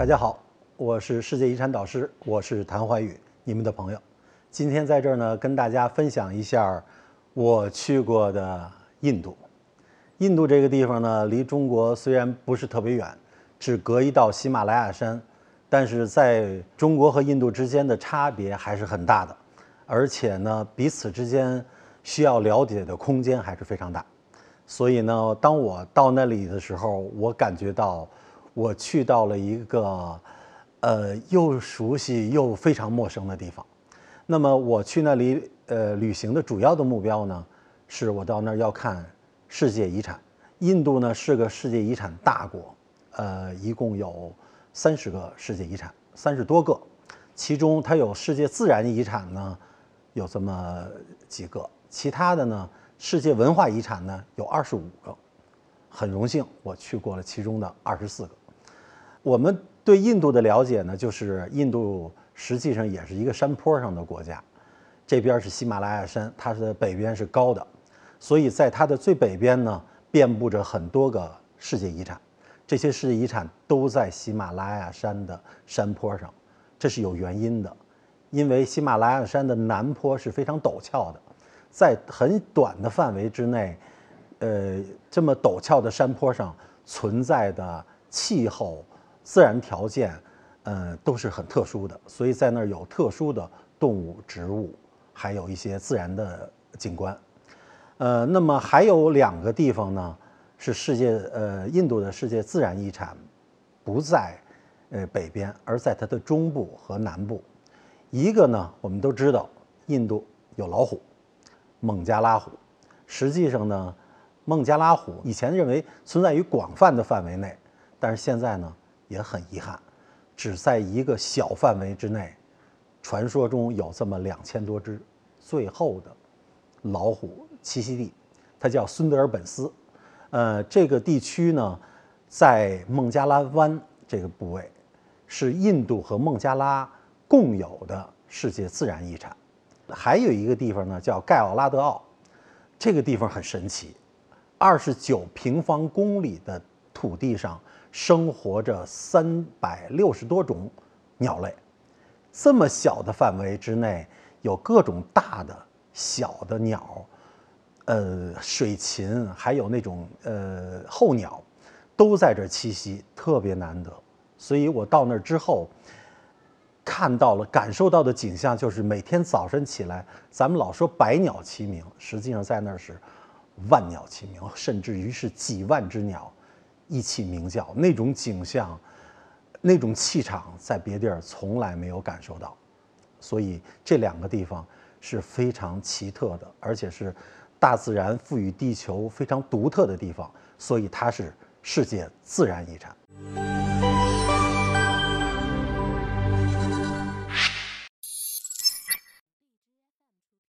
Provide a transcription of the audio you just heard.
大家好，我是世界遗产导师，我是谭怀宇，你们的朋友。今天在这儿呢，跟大家分享一下我去过的印度。印度这个地方呢，离中国虽然不是特别远，只隔一道喜马拉雅山，但是在中国和印度之间的差别还是很大的，而且呢，彼此之间需要了解的空间还是非常大。所以呢，当我到那里的时候，我感觉到。我去到了一个，呃，又熟悉又非常陌生的地方。那么我去那里，呃，旅行的主要的目标呢，是我到那儿要看世界遗产。印度呢是个世界遗产大国，呃，一共有三十个世界遗产，三十多个。其中它有世界自然遗产呢，有这么几个；其他的呢，世界文化遗产呢有二十五个。很荣幸，我去过了其中的二十四个。我们对印度的了解呢，就是印度实际上也是一个山坡上的国家，这边是喜马拉雅山，它的北边是高的，所以在它的最北边呢，遍布着很多个世界遗产，这些世界遗产都在喜马拉雅山的山坡上，这是有原因的，因为喜马拉雅山的南坡是非常陡峭的，在很短的范围之内，呃，这么陡峭的山坡上存在的气候。自然条件，呃，都是很特殊的，所以在那儿有特殊的动物、植物，还有一些自然的景观。呃，那么还有两个地方呢，是世界呃印度的世界自然遗产，不在呃北边，而在它的中部和南部。一个呢，我们都知道，印度有老虎，孟加拉虎。实际上呢，孟加拉虎以前认为存在于广泛的范围内，但是现在呢。也很遗憾，只在一个小范围之内，传说中有这么两千多只最后的老虎栖息地，它叫孙德尔本斯。呃，这个地区呢，在孟加拉湾这个部位，是印度和孟加拉共有的世界自然遗产。还有一个地方呢，叫盖奥拉德奥，这个地方很神奇，二十九平方公里的土地上。生活着三百六十多种鸟类，这么小的范围之内，有各种大的、小的鸟，呃，水禽，还有那种呃候鸟，都在这栖息，特别难得。所以我到那儿之后，看到了、感受到的景象，就是每天早晨起来，咱们老说百鸟齐鸣，实际上在那儿是万鸟齐鸣，甚至于是几万只鸟。一起鸣叫，那种景象，那种气场，在别地儿从来没有感受到，所以这两个地方是非常奇特的，而且是大自然赋予地球非常独特的地方，所以它是世界自然遗产。